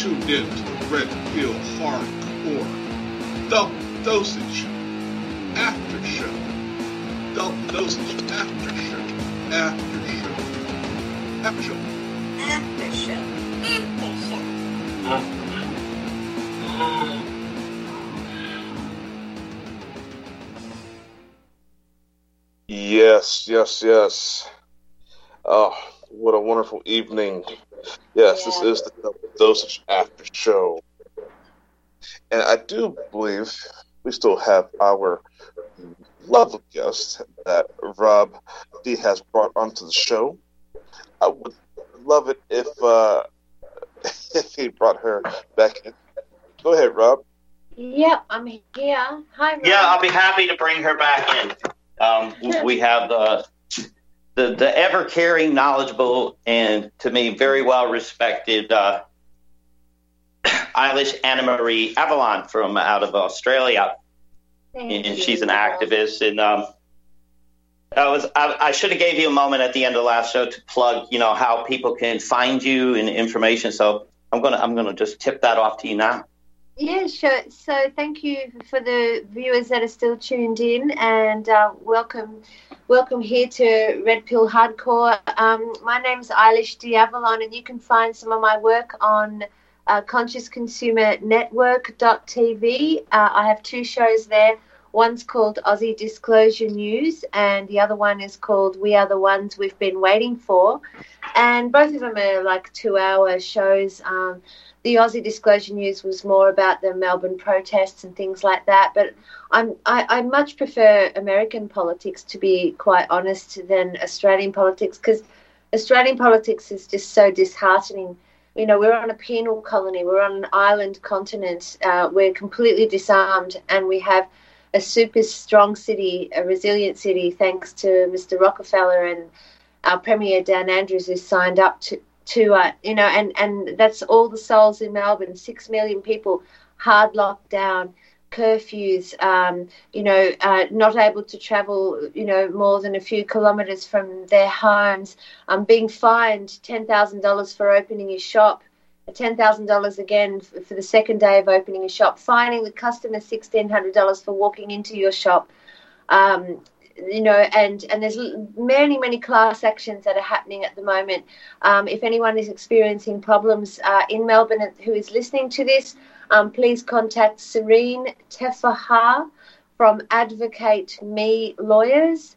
You are tuned in to the Red Pill Hardcore Double Dosage After Show. Double Dosage After Show. After Show. After Show. After show. After show. Yes, yes, yes. Oh, what a wonderful evening. Yes, this is the Dosage After Show. And I do believe we still have our lovely guest that Rob D has brought onto the show. I would love it if uh, if he brought her back in. Go ahead, Rob. Yep, I'm here. Hi, Rob. Yeah, I'll be happy to bring her back in. Um, we have the, the the ever caring, knowledgeable, and to me very well respected uh, Eilish Anna Marie Avalon from out of Australia, Thank and you, she's an activist. And um, I was I, I should have gave you a moment at the end of the last show to plug, you know, how people can find you and information. So I'm gonna I'm gonna just tip that off to you now. Yeah, sure. So thank you for the viewers that are still tuned in, and uh, welcome, welcome here to Red Pill Hardcore. Um, my name's Eilish De Avalon, and you can find some of my work on uh, Conscious Consumer Network.tv. Uh, I have two shows there. One's called Aussie Disclosure News, and the other one is called We Are the Ones We've Been Waiting For. And both of them are like two-hour shows. Um, the Aussie Disclosure News was more about the Melbourne protests and things like that. But I'm I, I much prefer American politics to be quite honest than Australian politics because Australian politics is just so disheartening. You know, we're on a penal colony, we're on an island continent, uh, we're completely disarmed, and we have a super strong city, a resilient city, thanks to Mr. Rockefeller and our Premier Dan Andrews, who signed up to to uh, you know, and and that's all the souls in Melbourne. Six million people hard locked down, curfews. Um, you know, uh, not able to travel. You know, more than a few kilometres from their homes. Um, being fined ten thousand dollars for opening a shop. Ten thousand dollars again f- for the second day of opening a shop. Fining the customer sixteen hundred dollars for walking into your shop. Um, you know, and and there's many many class actions that are happening at the moment. Um, if anyone is experiencing problems uh, in Melbourne who is listening to this, um, please contact Serene Teffaha from Advocate Me Lawyers,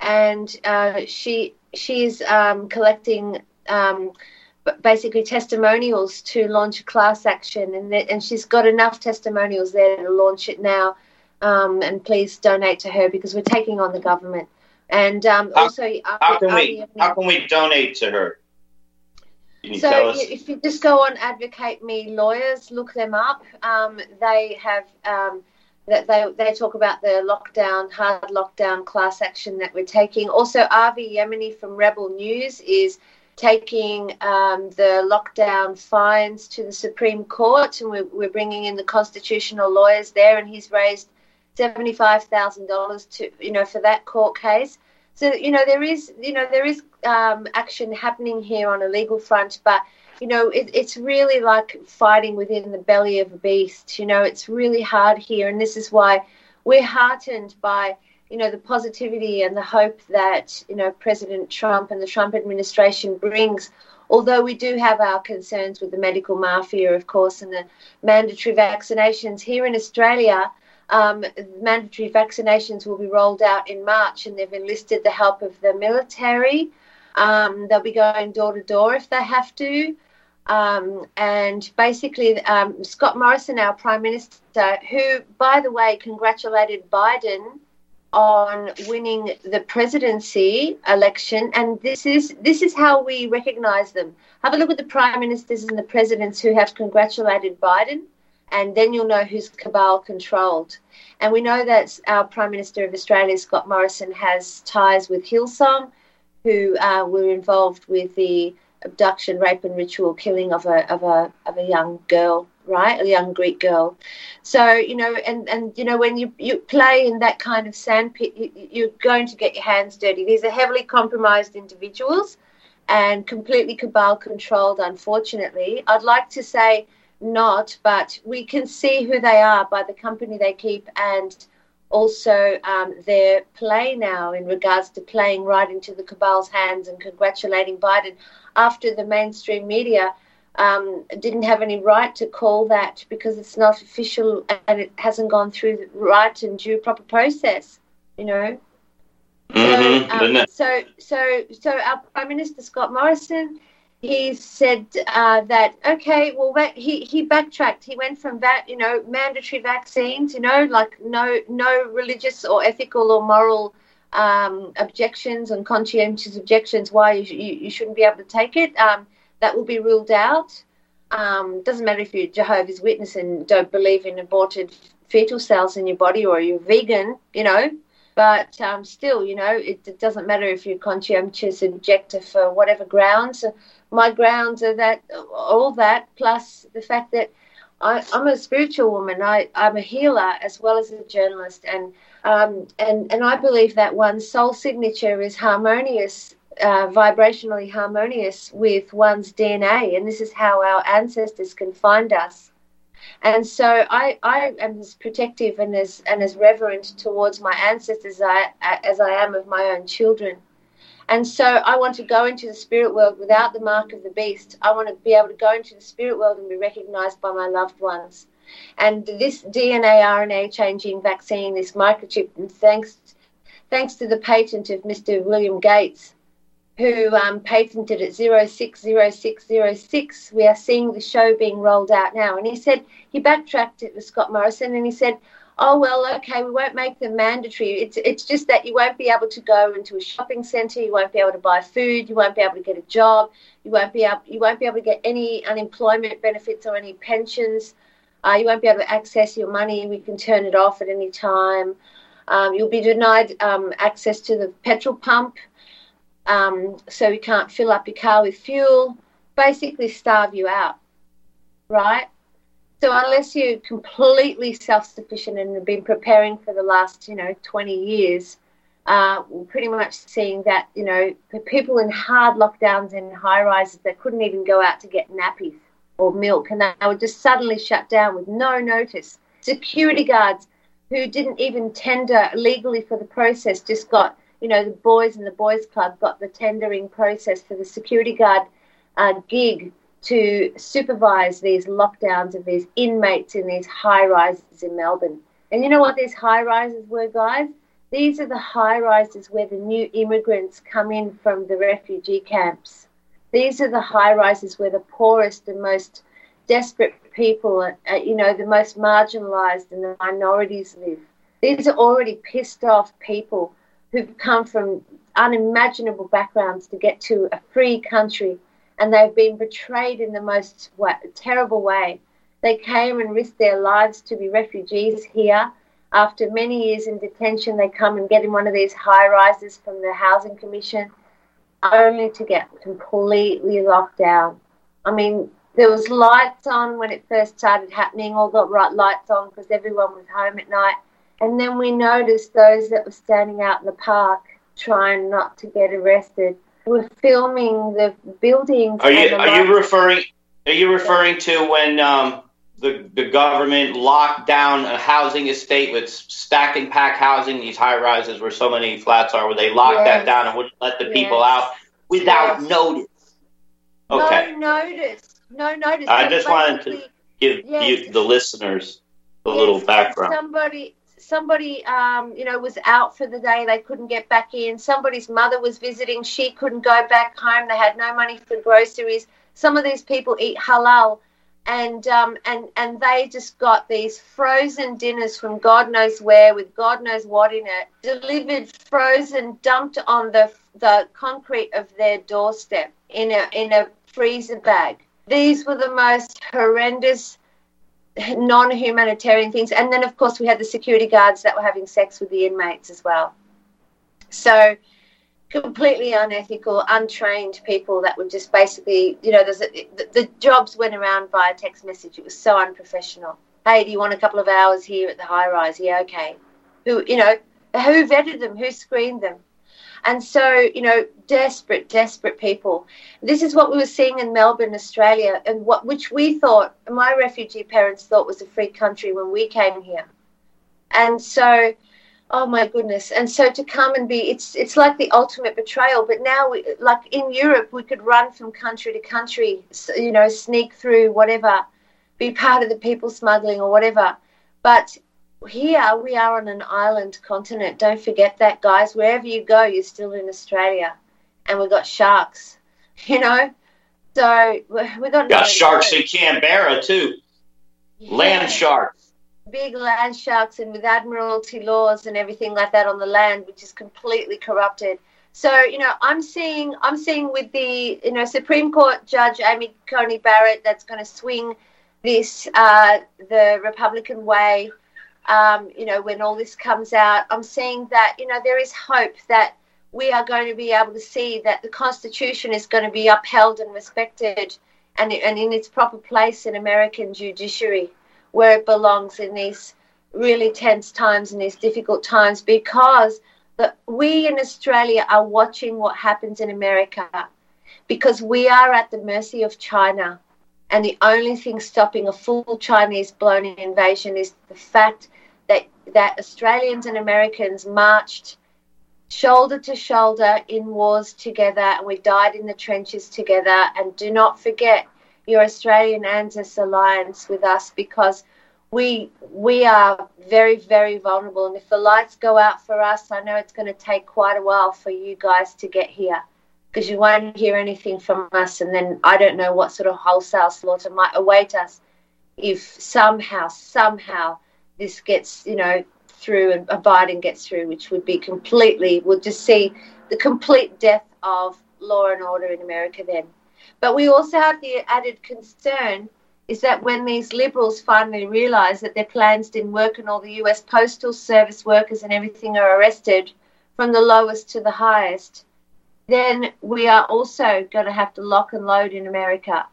and uh, she she is um, collecting. Basically, testimonials to launch a class action, and and she's got enough testimonials there to launch it now. Um, and please donate to her because we're taking on the government. And um, How- also, How can we how can we donate to her? Can you so tell us? if you just go on Advocate Me Lawyers, look them up. Um, they have um, that they they talk about the lockdown, hard lockdown class action that we're taking. Also, Avi Yemini from Rebel News is taking um, the lockdown fines to the Supreme Court, and we're, we're bringing in the constitutional lawyers there, and he's raised seventy five thousand dollars to you know for that court case. So you know there is you know there is um, action happening here on a legal front, but you know it, it's really like fighting within the belly of a beast. You know it's really hard here, and this is why we're heartened by you know the positivity and the hope that you know President Trump and the Trump administration brings. Although we do have our concerns with the medical mafia, of course, and the mandatory vaccinations here in Australia. Um, mandatory vaccinations will be rolled out in March, and they've enlisted the help of the military. Um, they'll be going door to door if they have to. Um, and basically, um, Scott Morrison, our Prime Minister, who, by the way, congratulated Biden on winning the presidency election, and this is this is how we recognise them. Have a look at the prime ministers and the presidents who have congratulated Biden, and then you'll know who's cabal controlled. And we know that our Prime Minister of Australia, Scott Morrison, has ties with Hillsong, who uh, were involved with the abduction, rape, and ritual killing of a of a of a young girl, right? A young Greek girl. So you know, and and you know, when you you play in that kind of sandpit, you, you're going to get your hands dirty. These are heavily compromised individuals, and completely cabal controlled, unfortunately. I'd like to say not, but we can see who they are by the company they keep and also um, their play now in regards to playing right into the cabal's hands and congratulating Biden after the mainstream media um, didn't have any right to call that because it's not official and it hasn't gone through the right and due proper process, you know. Mm-hmm, so, um, so, so, so our Prime Minister Scott Morrison, he said uh, that okay, well, he he backtracked. He went from that, you know, mandatory vaccines, you know, like no no religious or ethical or moral um, objections and conscientious objections why you, you, you, shouldn't be able to take it. Um, that will be ruled out. Um, doesn't matter if you're Jehovah's Witness and don't believe in aborted fetal cells in your body or you're vegan, you know, but um, still, you know, it, it, doesn't matter if you're conscientious objector for whatever grounds. My grounds are that all that plus the fact that I, am a spiritual woman. I, I'm a healer as well as a journalist, and um, and and I believe that one's soul signature is harmonious, uh, vibrationally harmonious with one's DNA, and this is how our ancestors can find us. And so I, I am as protective and as and as reverent towards my ancestors as I, as I am of my own children. And so I want to go into the spirit world without the mark of the beast. I want to be able to go into the spirit world and be recognized by my loved ones. And this DNA RNA changing vaccine, this microchip, thanks thanks to the patent of Mr. William Gates, who um, patented it 060606. We are seeing the show being rolled out now. And he said, he backtracked it with Scott Morrison and he said, oh, well, okay, we won't make them mandatory. It's, it's just that you won't be able to go into a shopping centre, you won't be able to buy food, you won't be able to get a job, you won't be able, you won't be able to get any unemployment benefits or any pensions. Uh, you won't be able to access your money. We can turn it off at any time. Um, you'll be denied um, access to the petrol pump um, so you can't fill up your car with fuel, basically starve you out, right? So unless you're completely self-sufficient and have been preparing for the last, you know, 20 years, uh, we're pretty much seeing that, you know, the people in hard lockdowns in high rises that couldn't even go out to get nappies or milk, and they were just suddenly shut down with no notice. Security guards who didn't even tender legally for the process just got you know, the boys in the boys' club got the tendering process for the security guard uh, gig to supervise these lockdowns of these inmates in these high rises in Melbourne. And you know what these high rises were, guys? These are the high rises where the new immigrants come in from the refugee camps. These are the high rises where the poorest and most desperate people, uh, you know, the most marginalized and the minorities live. These are already pissed off people who've come from unimaginable backgrounds to get to a free country and they've been betrayed in the most terrible way. They came and risked their lives to be refugees here. After many years in detention, they come and get in one of these high rises from the Housing Commission, only to get completely locked down. I mean, there was lights on when it first started happening, all got lights on because everyone was home at night. And then we noticed those that were standing out in the park trying not to get arrested were filming the buildings. Are you are you referring are you referring to when um, the the government locked down a housing estate with stack and pack housing, these high rises where so many flats are, where they locked yes. that down and wouldn't let the people out without yes. notice? Okay. No notice. No notice. I just wanted to give you the listeners a little background. Somebody somebody um, you know was out for the day they couldn't get back in. Somebody's mother was visiting she couldn't go back home they had no money for groceries. Some of these people eat halal and um, and and they just got these frozen dinners from God knows where with God knows what in it delivered frozen dumped on the the concrete of their doorstep in a in a freezer bag. These were the most horrendous non-humanitarian things. And then of course we had the security guards that were having sex with the inmates as well. So completely unethical untrained people that would just basically you know there's a, the, the jobs went around via text message. It was so unprofessional. Hey do you want a couple of hours here at the high rise? Yeah okay. Who you know who vetted them? Who screened them And so, you know, desperate, desperate people. This is what we were seeing in Melbourne, Australia, and what which we thought, my refugee parents thought was a free country when we came here. And so, oh my goodness! And so to come and be, it's it's like the ultimate betrayal. But now, we, like in Europe, we could run from country to country, you know, sneak through whatever, be part of the people smuggling or whatever. But here we are on an island continent. Don't forget that, guys. Wherever you go, you're still in Australia, and we've got sharks. You know, so we got got sharks in Canberra too. Yeah. Land sharks. Big land sharks, and with admiralty laws and everything like that on the land, which is completely corrupted. So you know, I'm seeing, I'm seeing with the you know Supreme Court Judge Amy Coney Barrett that's going to swing this uh, the Republican way um, you know, when all this comes out, I'm seeing that, you know, there is hope that we are going to be able to see that the Constitution is going to be upheld and respected and, and in its proper place in American judiciary where it belongs in these really tense times and these difficult times because the, we in Australia are watching what happens in America because we are at the mercy of China. And the only thing stopping a full Chinese blown invasion is the fact that that Australians and Americans marched shoulder to shoulder in wars together and we died in the trenches together. And do not forget your Australian ANZUS alliance with us because we we are very very vulnerable. And if the lights go out for us I know it's going to take quite a while for you guys to get here because you won't hear anything from us and then I don't know what sort of wholesale slaughter might await us if somehow somehow this gets, you know, through and Biden gets through, which would be completely, we'll just see the complete death of law and order in America then. But we also have the added concern is that when these liberals finally realize that their plans didn't work and all the US Postal Service workers and everything are arrested from the lowest to the highest, then we are also going to have to lock and load in America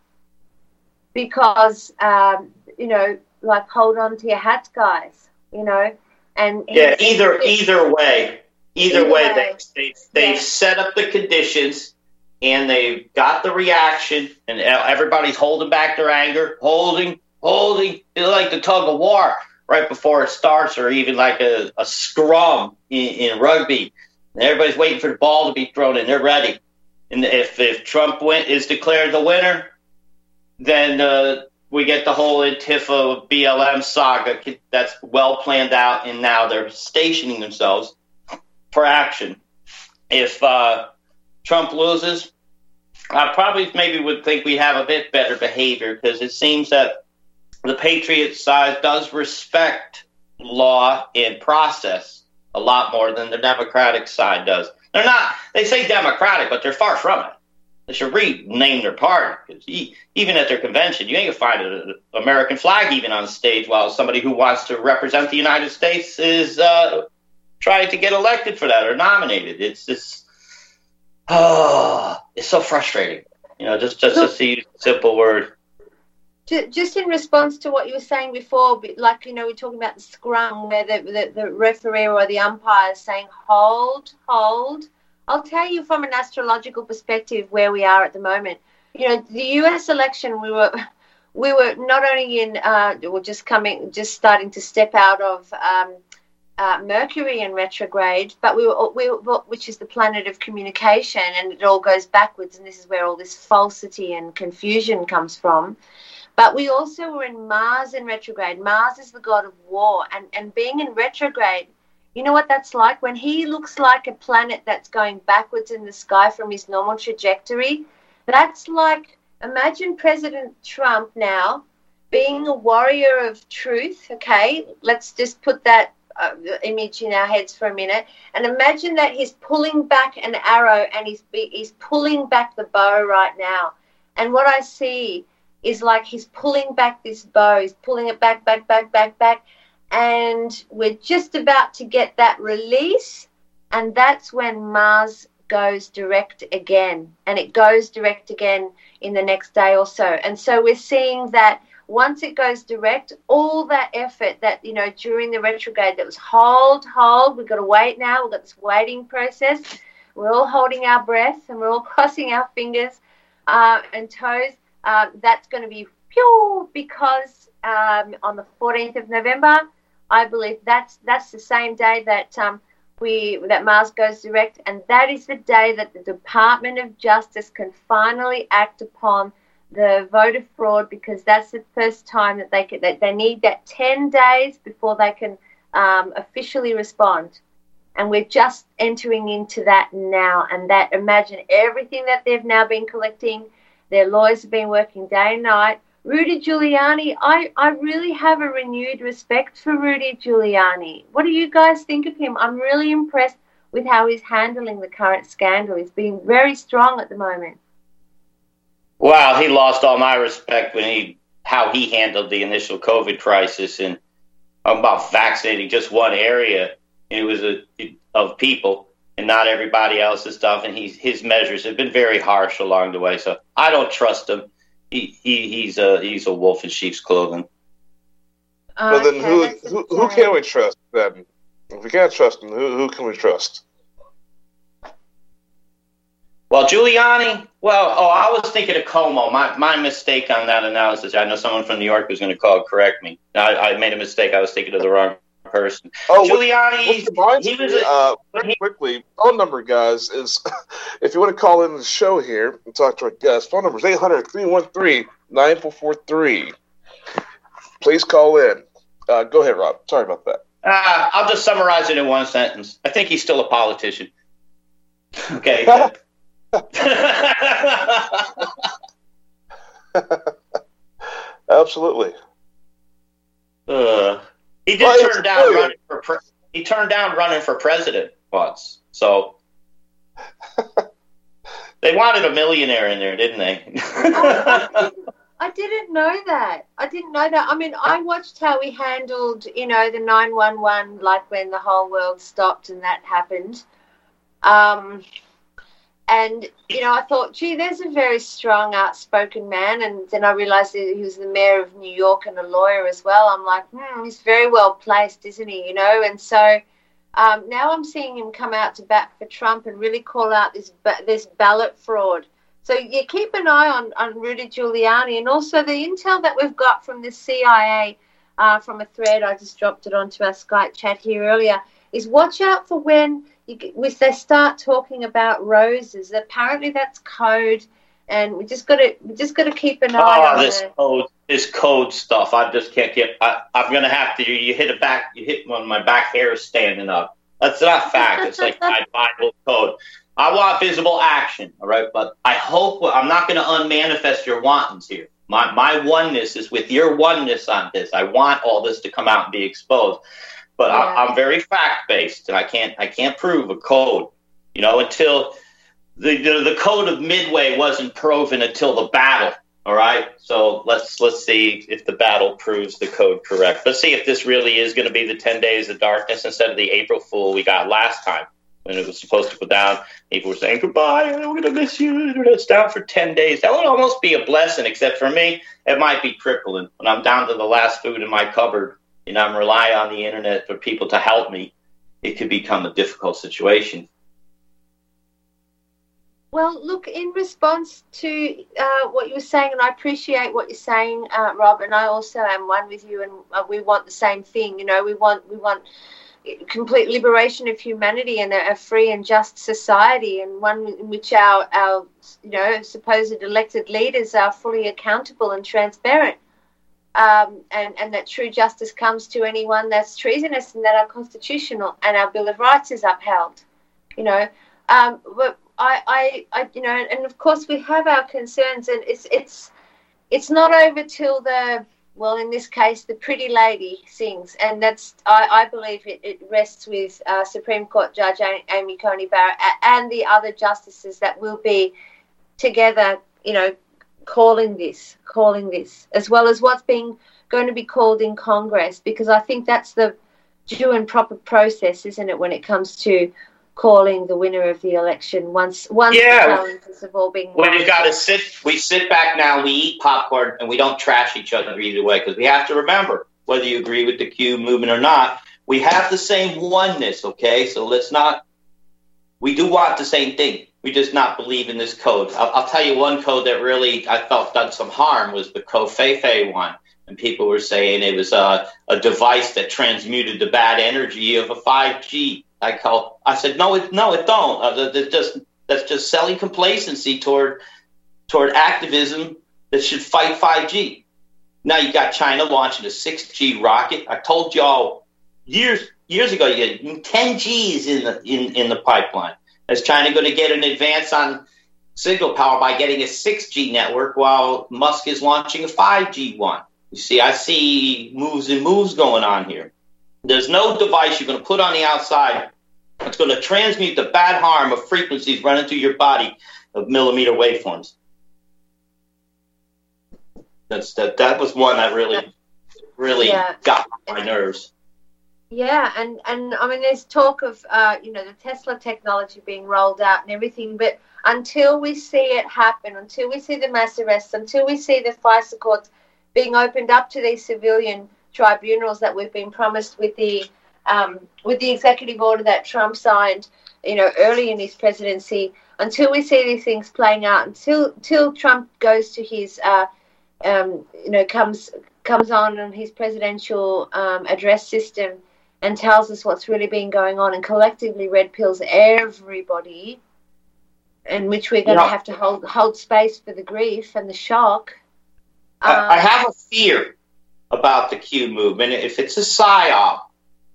because, um, you know, like hold on to your hats, guys. You know, and yeah, either either way, either, either way, way, they, they they've yeah. set up the conditions and they've got the reaction, and everybody's holding back their anger, holding, holding. It's like the tug of war right before it starts, or even like a, a scrum in, in rugby. And everybody's waiting for the ball to be thrown, and they're ready. And if if Trump win, is declared the winner, then uh, we get the whole Antifa BLM saga that's well planned out, and now they're stationing themselves for action. If uh, Trump loses, I probably maybe would think we have a bit better behavior because it seems that the Patriot side does respect law and process a lot more than the Democratic side does. They're not, they say Democratic, but they're far from it. They should rename their party because even at their convention, you ain't gonna find an American flag even on stage while somebody who wants to represent the United States is uh, trying to get elected for that or nominated. It's just, oh, it's so frustrating. You know, just just to see simple word. Just in response to what you were saying before, like you know, we're talking about the scrum where the, the, the referee or the umpire is saying hold, hold I'll tell you from an astrological perspective where we are at the moment. You know, the U.S. election, we were we were not only in uh, we're just coming, just starting to step out of um, uh, Mercury in retrograde, but we were, we were, which is the planet of communication, and it all goes backwards, and this is where all this falsity and confusion comes from. But we also were in Mars in retrograde. Mars is the god of war, and and being in retrograde you know what that's like? When he looks like a planet that's going backwards in the sky from his normal trajectory, that's like imagine President Trump now being a warrior of truth. Okay, let's just put that uh, image in our heads for a minute and imagine that he's pulling back an arrow and he's he's pulling back the bow right now. And what I see is like he's pulling back this bow, he's pulling it back, back, back, back, back and we're just about to get that release and that's when mars goes direct again and it goes direct again in the next day or so and so we're seeing that once it goes direct all that effort that you know during the retrograde that was hold hold we've got to wait now we've got this waiting process we're all holding our breath and we're all crossing our fingers uh, and toes. Uh, that's going to be pure because um, on the 14th of November, I believe that's that's the same day that um, we that Mars goes direct, and that is the day that the Department of Justice can finally act upon the voter fraud because that's the first time that they can, that they need that 10 days before they can um, officially respond. And we're just entering into that now. And that imagine everything that they've now been collecting. Their lawyers have been working day and night. Rudy Giuliani, I, I really have a renewed respect for Rudy Giuliani. What do you guys think of him? I'm really impressed with how he's handling the current scandal. He's being very strong at the moment. Well, he lost all my respect when he how he handled the initial COVID crisis and about vaccinating just one area. It was a, of people and not everybody else's stuff. And he's, his measures have been very harsh along the way. So I don't trust him. He, he he's a he's a wolf in sheep's clothing. Uh, well, then who who, who can we trust then? If we can't trust him, who, who can we trust? Well, Giuliani. Well, oh, I was thinking of Cuomo. My my mistake on that analysis. I know someone from New York was going to call correct me. I, I made a mistake. I was thinking of the wrong person. Oh, Giuliani. What, he was a, uh, he, quickly. Phone number, guys, is if you want to call in the show here and talk to our guest. Phone number is 800-313-9443. Please call in. Uh, go ahead, Rob. Sorry about that. Uh, I'll just summarize it in one sentence. I think he's still a politician. Okay. Absolutely. Uh, he did well, turn down running for pre- he turned down running for president once. So they wanted a millionaire in there, didn't they? I didn't know that. I didn't know that. I mean, I watched how he handled, you know, the 911, like when the whole world stopped and that happened. Um, and, you know, I thought, gee, there's a very strong, outspoken man. And then I realized that he was the mayor of New York and a lawyer as well. I'm like, hmm, he's very well placed, isn't he? You know, and so um, now I'm seeing him come out to bat for Trump and really call out this this ballot fraud. So you keep an eye on, on Rudy Giuliani and also the intel that we've got from the CIA uh, from a thread. I just dropped it onto our Skype chat here earlier. Is watch out for when if they start talking about roses, apparently that's code, and we just got to we just got to keep an eye oh, on this the, code. This code stuff, I just can't get. I, am gonna have to. You hit a back. You hit one. My back hair is standing up. That's not fact. It's like my Bible code. I want visible action, all right. But I hope I'm not going to unmanifest your wantons here. My my oneness is with your oneness on this. I want all this to come out and be exposed. But yeah. I, am very fact based, and I can't I can't prove a code, you know, until the, the the code of Midway wasn't proven until the battle. All right, so let's let's see if the battle proves the code correct. Let's see if this really is going to be the ten days of darkness instead of the April Fool we got last time when it was supposed to go down. People were saying goodbye, we're going to miss you. It's down for ten days. That would almost be a blessing, except for me, it might be crippling when I'm down to the last food in my cupboard and I'm relying on the internet for people to help me, it could become a difficult situation. Well, look, in response to uh, what you were saying, and I appreciate what you're saying, uh, Rob, and I also am one with you, and uh, we want the same thing. You know, we want we want complete liberation of humanity and a, a, free and just society, and one in which our our you know supposed elected leaders are fully accountable and transparent um, and, and that true justice comes to anyone that's treasonous and that our constitutional and our Bill of Rights is upheld. You know, um, but I, I, I, you know, and of course we have our concerns, and it's it's it's not over till the well, in this case, the pretty lady sings, and that's I, I believe it, it rests with uh, Supreme Court Judge Amy Coney Barrett and the other justices that will be together, you know, calling this, calling this, as well as what's being going to be called in Congress, because I think that's the due and proper process, isn't it, when it comes to calling the winner of the election once once yeah. the challenges have all been when we've got to sit we sit back now we eat popcorn and we don't trash each other either way because we have to remember whether you agree with the q movement or not we have the same oneness okay so let's not we do want the same thing. We just not believe in this code. I'll, I'll tell you one code that really I felt done some harm was the Covfefe one. And people were saying it was a, a device that transmuted the bad energy of a 5G. I call. I said no, it no, it don't. Uh, that's just that's just selling complacency toward toward activism that should fight 5G. Now you got China launching a 6G rocket. I told y'all years years ago you get 10 Gs in the in, in the pipeline. Is China going to get an advance on signal power by getting a 6G network while Musk is launching a 5G one? You see, I see moves and moves going on here. There's no device you're going to put on the outside that's going to transmute the bad harm of frequencies running through your body of millimeter waveforms. That's that. That was one that really, really yeah. got my nerves. Yeah, and and I mean, there's talk of uh, you know the Tesla technology being rolled out and everything, but until we see it happen, until we see the mass arrests, until we see the FISA courts being opened up to these civilian tribunals that we've been promised with the um, with the executive order that Trump signed, you know, early in his presidency, until we see these things playing out, until until Trump goes to his uh, um, you know, comes comes on in his presidential um, address system and tells us what's really been going on, and collectively red pills everybody, in which we're going to have to hold hold space for the grief and the shock. Um, I have a fear about the Q movement. If it's a psyop,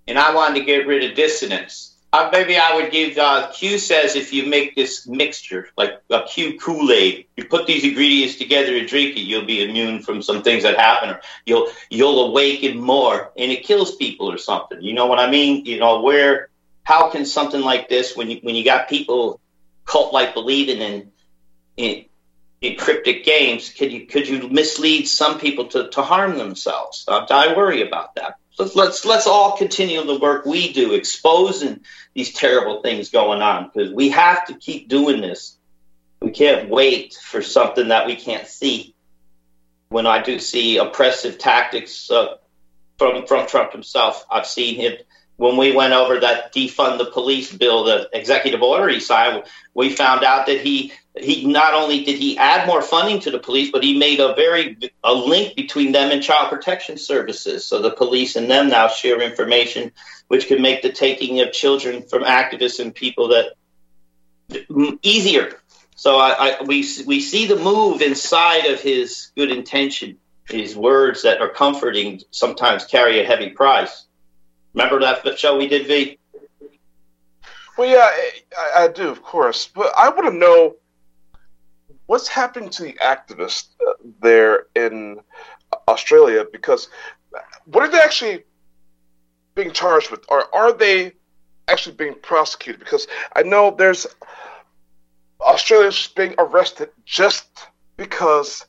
and I wanted to get rid of dissonance, uh, maybe I would give uh, Q says if you make this mixture like a Q Kool Aid, you put these ingredients together and drink it, you'll be immune from some things that happen, or you'll you'll awaken more, and it kills people or something. You know what I mean? You know where? How can something like this, when you when you got people cult like believing in, in in cryptic games, could you could you mislead some people to, to harm themselves? Uh, I worry about that. Let's let's all continue the work we do, exposing these terrible things going on, because we have to keep doing this. We can't wait for something that we can't see. When I do see oppressive tactics uh, from from Trump himself, I've seen him when we went over that defund the police bill, the executive order he signed, we found out that he he not only did he add more funding to the police, but he made a very a link between them and child protection services. So the police and them now share information, which can make the taking of children from activists and people that easier. So I, I we we see the move inside of his good intention. His words that are comforting sometimes carry a heavy price. Remember that show we did, V? Well, yeah, I, I do, of course. But I want to know what's happening to the activists uh, there in Australia because what are they actually being charged with? Or are they actually being prosecuted? Because I know there's Australians being arrested just because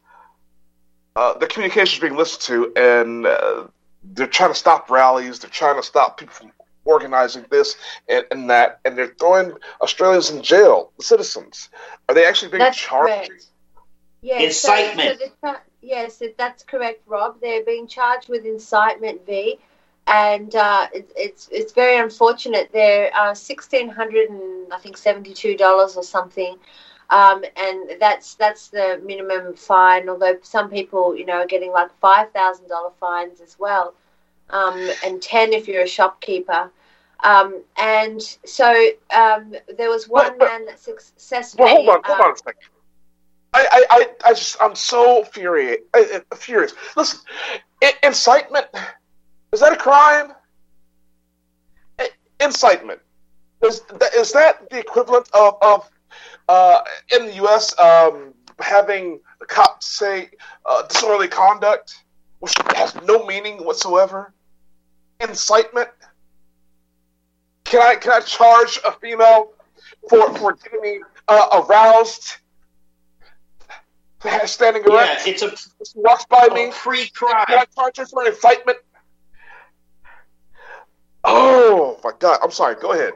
uh, the communication is being listened to and uh, they're trying to stop rallies. They're trying to stop people from organizing this and, and that, and they're throwing Australians in jail. Citizens are they actually being that's charged? Correct. Yes, incitement. So, so yes, that's correct, Rob. They're being charged with incitement, V, and uh, it, it's it's very unfortunate. They're uh, sixteen hundred and I think seventy two dollars or something. Um, and that's that's the minimum fine. Although some people, you know, are getting like five thousand dollar fines as well, um, and ten if you're a shopkeeper. Um, and so um, there was one man that successfully. Well, hold on, hold on a second. I, I, I just, I'm so furious. Furious. Listen, incitement is that a crime? Incitement is is that the equivalent of, of uh, in the U.S., um, having the cops say uh, disorderly conduct, which has no meaning whatsoever, incitement. Can I can I charge a female for for getting me uh, aroused? Standing erect. Yeah, it's a she walks by me. Pre-crime. Can I charge her for incitement? Oh my god! I'm sorry. Go ahead.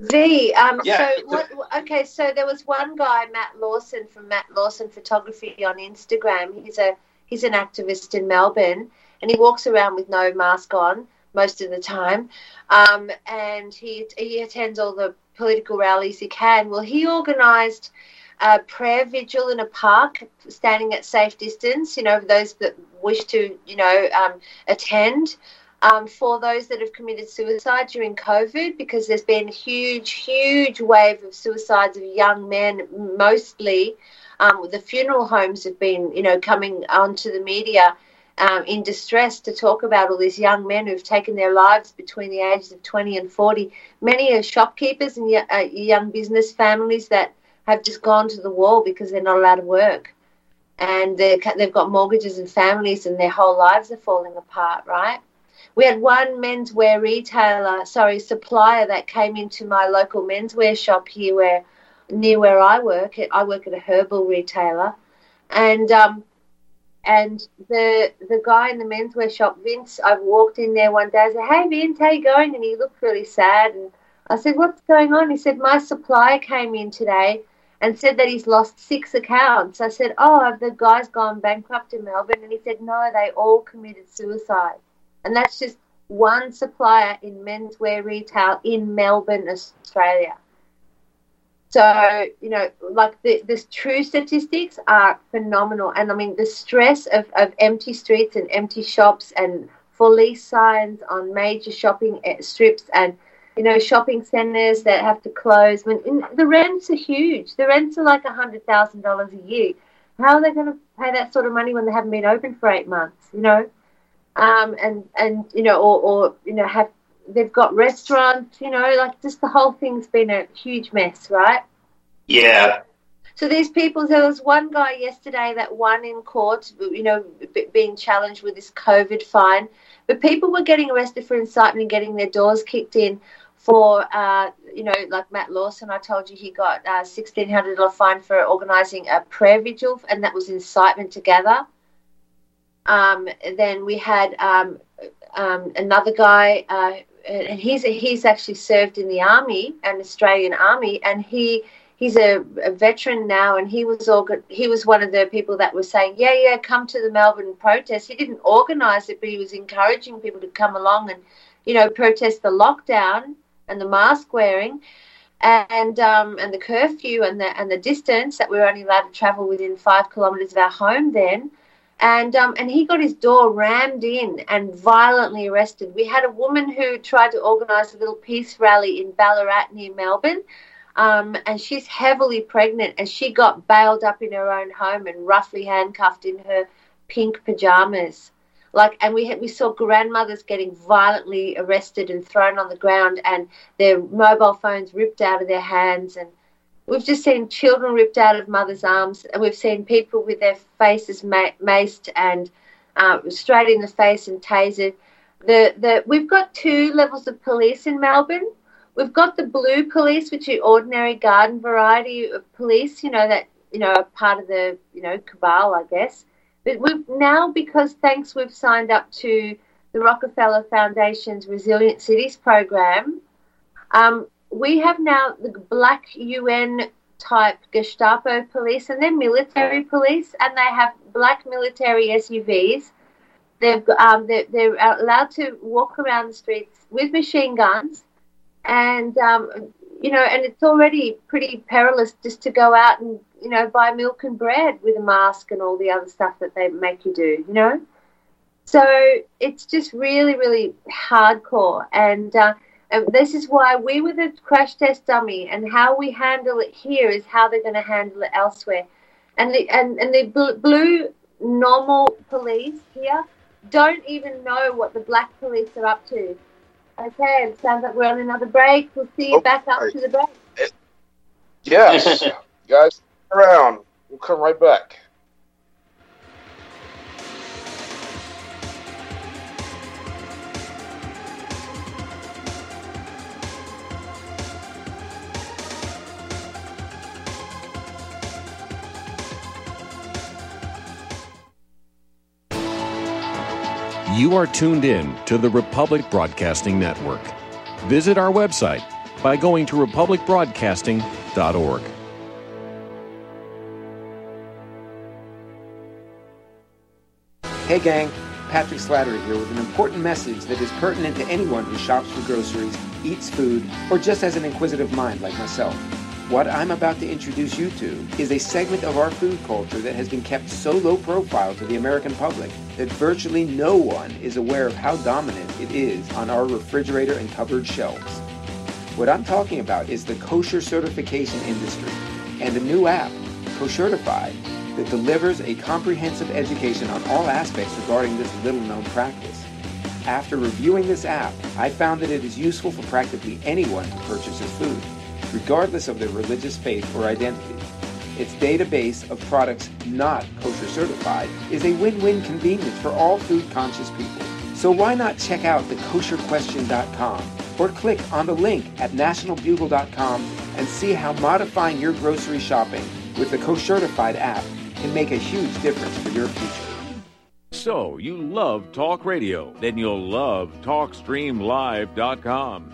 V. Um, yeah. So what? Okay, so there was one guy, Matt Lawson from Matt Lawson Photography on Instagram. He's a he's an activist in Melbourne, and he walks around with no mask on most of the time. Um, and he he attends all the political rallies he can. Well, he organised a prayer vigil in a park, standing at safe distance. You know, those that wish to, you know, um, attend. Um, for those that have committed suicide during COVID, because there's been a huge, huge wave of suicides of young men, mostly. Um, the funeral homes have been, you know, coming onto the media um, in distress to talk about all these young men who've taken their lives between the ages of 20 and 40. Many are shopkeepers and uh, young business families that have just gone to the wall because they're not allowed to work. And they've got mortgages and families, and their whole lives are falling apart, right? We had one menswear retailer, sorry, supplier that came into my local menswear shop here, where near where I work. I work at a herbal retailer, and um, and the the guy in the menswear shop, Vince, I've walked in there one day. I said, "Hey, Vince, how you going?" And he looked really sad. And I said, "What's going on?" He said, "My supplier came in today and said that he's lost six accounts." I said, "Oh, have the guys gone bankrupt in Melbourne?" And he said, "No, they all committed suicide." And that's just one supplier in menswear retail in Melbourne, Australia. So, you know, like the, the true statistics are phenomenal. And I mean, the stress of, of empty streets and empty shops and for lease signs on major shopping eh, strips and, you know, shopping centres that have to close. Mean, the rents are huge. The rents are like $100,000 a year. How are they going to pay that sort of money when they haven't been open for eight months, you know? Um, and, and, you know, or, or, you know, have they've got restaurants, you know, like just the whole thing's been a huge mess, right? Yeah. So these people, there was one guy yesterday that won in court, you know, being challenged with this COVID fine, but people were getting arrested for incitement and getting their doors kicked in for, uh, you know, like Matt Lawson, I told you he got a $1,600 fine for organising a prayer vigil, and that was incitement to gather. Um, then we had um, um, another guy, uh, and he's he's actually served in the army, an Australian army, and he he's a, a, veteran now, and he was he was one of the people that was saying, yeah, yeah, come to the Melbourne protest. He didn't organise it, but he was encouraging people to come along and, you know, protest the lockdown and the mask wearing, and um, and the curfew and the and the distance that we we're only allowed to travel within five kilometres of our home then and um, and he got his door rammed in and violently arrested. We had a woman who tried to organise a little peace rally in Ballarat near Melbourne, um, and she's heavily pregnant, and she got bailed up in her own home and roughly handcuffed in her pink pajamas. Like, and we had, we saw grandmothers getting violently arrested and thrown on the ground, and their mobile phones ripped out of their hands, and We've just seen children ripped out of mothers' arms, and we've seen people with their faces ma- maced and uh, straight in the face and tasered. The, the, we've got two levels of police in Melbourne. We've got the blue police, which are ordinary garden variety of police, you know, that, you know, are part of the, you know, cabal, I guess. But we've now, because thanks, we've signed up to the Rockefeller Foundation's Resilient Cities program. Um, we have now the black UN type Gestapo police, and they're military police, and they have black military SUVs. They've um, they're, they're, allowed to walk around the streets with machine guns, and um, you know, and it's already pretty perilous just to go out and you know buy milk and bread with a mask and all the other stuff that they make you do. You know, so it's just really really hardcore and. Uh, and this is why we were the crash test dummy, and how we handle it here is how they're going to handle it elsewhere. And the and, and the blue normal police here don't even know what the black police are up to. Okay, it sounds like we're on another break. We'll see you back up to the break. Yes, guys, around. We'll come right back. You are tuned in to the Republic Broadcasting Network. Visit our website by going to republicbroadcasting.org. Hey, gang. Patrick Slattery here with an important message that is pertinent to anyone who shops for groceries, eats food, or just has an inquisitive mind like myself. What I'm about to introduce you to is a segment of our food culture that has been kept so low profile to the American public that virtually no one is aware of how dominant it is on our refrigerator and cupboard shelves. What I'm talking about is the kosher certification industry and a new app, Koshertified, that delivers a comprehensive education on all aspects regarding this little known practice. After reviewing this app, I found that it is useful for practically anyone who purchases food, regardless of their religious faith or identity. Its database of products not kosher certified is a win-win convenience for all food-conscious people. So why not check out the kosherquestion.com or click on the link at nationalbugle.com and see how modifying your grocery shopping with the Koshertified app can make a huge difference for your future. So, you love talk radio? Then you'll love TalkStreamLive.com.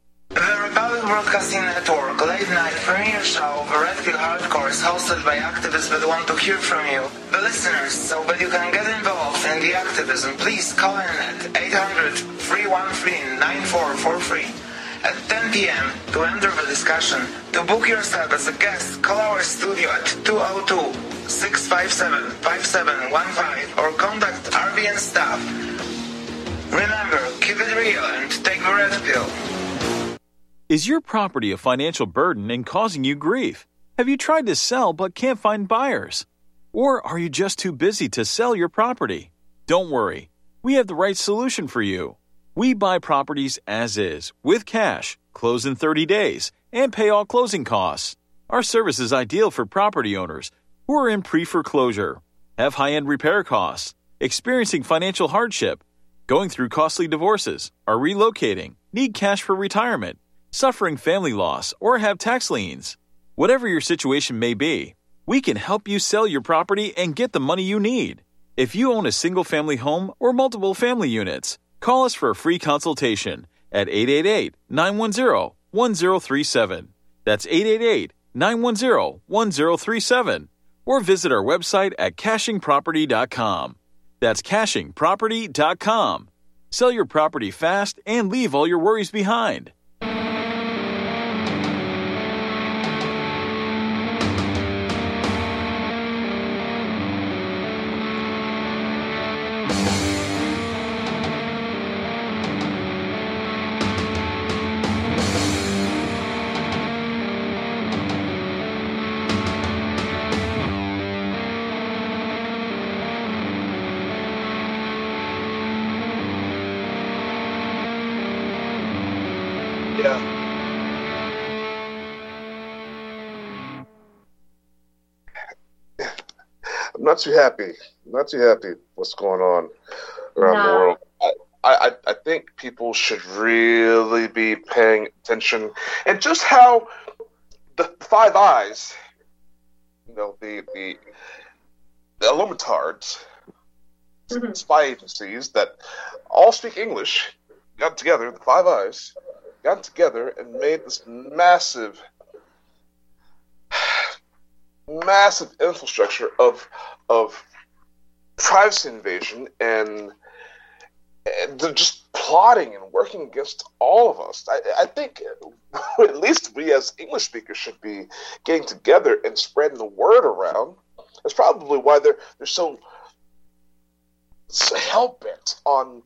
The Republic Broadcasting Network late night premiere show The Red Pill Hardcore is hosted by activists that want to hear from you, the listeners, so that you can get involved in the activism. Please call in at 800-313-9443 at 10 p.m. to enter the discussion. To book yourself as a guest, call our studio at 202-657-5715 or contact RBN staff. Remember, keep it real and take the red pill. Is your property a financial burden and causing you grief? Have you tried to sell but can't find buyers? Or are you just too busy to sell your property? Don't worry, we have the right solution for you. We buy properties as is, with cash, close in 30 days, and pay all closing costs. Our service is ideal for property owners who are in pre foreclosure, have high end repair costs, experiencing financial hardship, going through costly divorces, are relocating, need cash for retirement suffering family loss, or have tax liens. Whatever your situation may be, we can help you sell your property and get the money you need. If you own a single family home or multiple family units, call us for a free consultation at 888 910 1037. That's 888 910 1037. Or visit our website at cachingproperty.com. That's cachingproperty.com. Sell your property fast and leave all your worries behind. Too happy. Not too happy what's going on around no. the world. I, I, I think people should really be paying attention and just how the Five Eyes, you know, the the, the Illumintards, mm-hmm. spy agencies that all speak English, got together, the Five Eyes, got together and made this massive massive infrastructure of of privacy invasion and, and they're just plotting and working against all of us. I, I think at least we as English speakers should be getting together and spreading the word around. That's probably why they're they're so, so hell bent on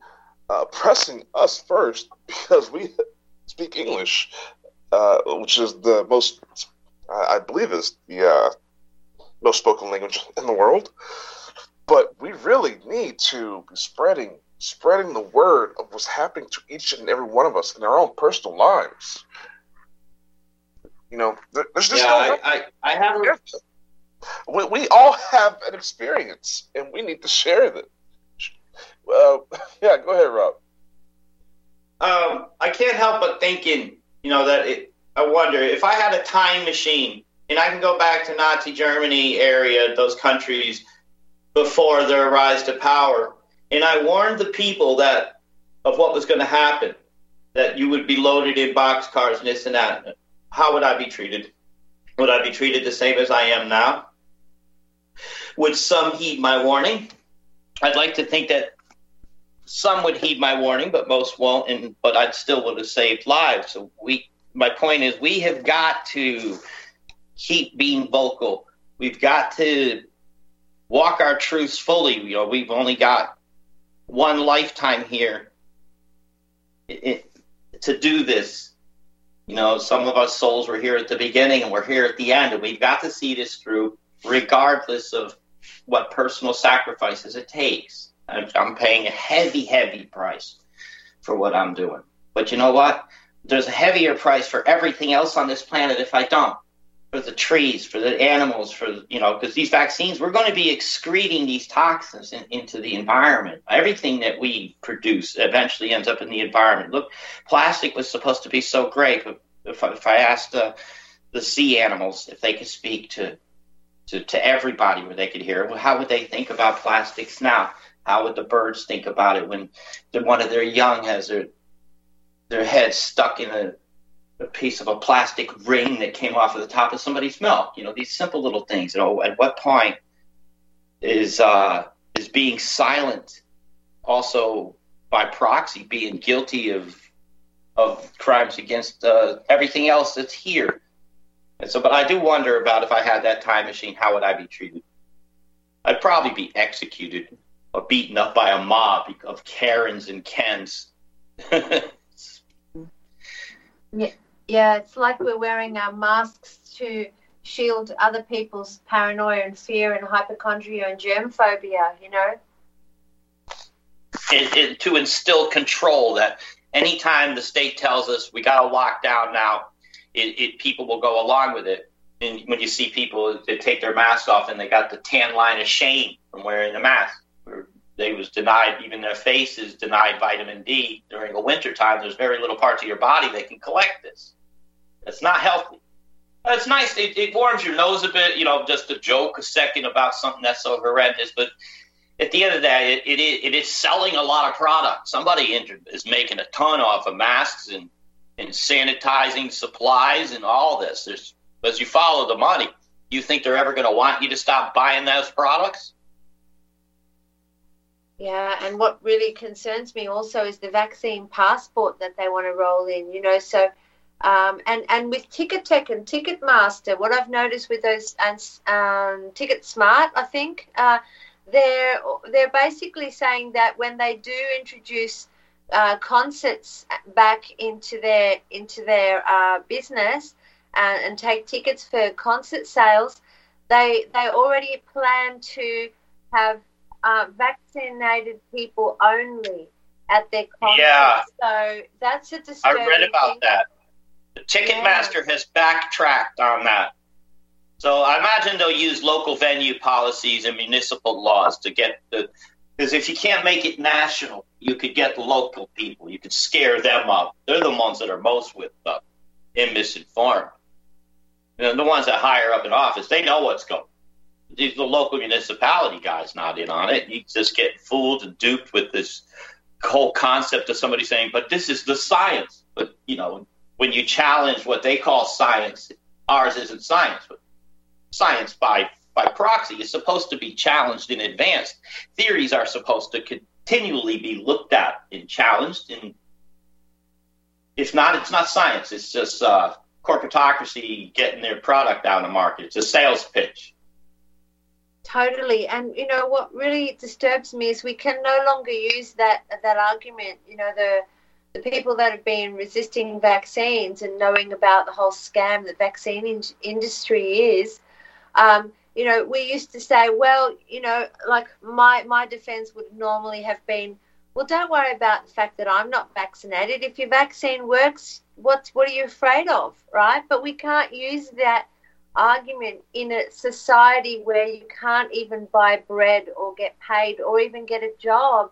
uh, pressing us first because we speak English, uh, which is the most I believe is the uh, most spoken language in the world. But we really need to be spreading spreading the word of what's happening to each and every one of us in our own personal lives. You know, there's just yeah, no. I, I, I have. We, we all have an experience, and we need to share it. Well, yeah, go ahead, Rob. Um, I can't help but thinking, you know, that it I wonder if I had a time machine and I can go back to Nazi Germany area, those countries before their rise to power, and I warned the people that of what was going to happen, that you would be loaded in boxcars and this and that. How would I be treated? Would I be treated the same as I am now? Would some heed my warning? I'd like to think that some would heed my warning, but most won't. And but I still would have saved lives. So we, my point is, we have got to keep being vocal. We've got to walk our truths fully. You know, we've only got one lifetime here to do this. You know, some of us souls were here at the beginning and we're here at the end, and we've got to see this through, regardless of what personal sacrifices it takes. I'm paying a heavy, heavy price for what I'm doing. But you know what? There's a heavier price for everything else on this planet if I don't. For the trees, for the animals, for, you know, because these vaccines, we're going to be excreting these toxins in, into the environment. Everything that we produce eventually ends up in the environment. Look, plastic was supposed to be so great. But if, if I asked uh, the sea animals if they could speak to, to, to everybody where they could hear well, how would they think about plastics now? How would the birds think about it when one of their young has their their head stuck in a, a piece of a plastic ring that came off of the top of somebody's milk? You know, these simple little things. You know, at what point is uh, is being silent also by proxy being guilty of of crimes against uh, everything else that's here? And so, but I do wonder about if I had that time machine, how would I be treated? I'd probably be executed or beaten up by a mob of Karens and Kens. yeah, yeah, it's like we're wearing our masks to shield other people's paranoia and fear and hypochondria and germ phobia, you know? It, it, to instill control that anytime the state tells us we got to lock down now, it, it, people will go along with it. And when you see people that take their masks off and they got the tan line of shame from wearing the mask, they was denied even their faces denied vitamin D during the winter time. There's very little parts of your body that can collect this. It's not healthy. It's nice. It, it warms your nose a bit, you know, just to joke a second about something that's so horrendous. But at the end of the day, it, it, it is selling a lot of product. Somebody is making a ton off of masks and, and sanitizing supplies and all this. There's, as you follow the money, you think they're ever going to want you to stop buying those products? Yeah, and what really concerns me also is the vaccine passport that they want to roll in. You know, so um, and and with Ticketek and Ticketmaster, what I've noticed with those and um, Ticket Smart, I think uh, they're they're basically saying that when they do introduce uh, concerts back into their into their uh, business and, and take tickets for concert sales, they they already plan to have uh, vaccinated people only at their concerts. Yeah. So that's a disturbing I read about thing. that. The Ticketmaster has backtracked on that. So I imagine they'll use local venue policies and municipal laws to get the. Because if you can't make it national, you could get local people. You could scare them up. They're the ones that are most whipped up and misinformed. You know, the ones that higher up in office, they know what's going the local municipality guy's not in on it. You just get fooled and duped with this whole concept of somebody saying, "But this is the science." But you know, when you challenge what they call science, ours isn't science, but science by by proxy is supposed to be challenged in advance. Theories are supposed to continually be looked at and challenged, and if not, it's not science. It's just uh, corporatocracy getting their product out on the market. It's a sales pitch. Totally, and you know what really disturbs me is we can no longer use that that argument. You know the the people that have been resisting vaccines and knowing about the whole scam that vaccine in- industry is. Um, you know, we used to say, well, you know, like my my defense would normally have been, well, don't worry about the fact that I'm not vaccinated. If your vaccine works, what what are you afraid of, right? But we can't use that argument in a society where you can't even buy bread or get paid or even get a job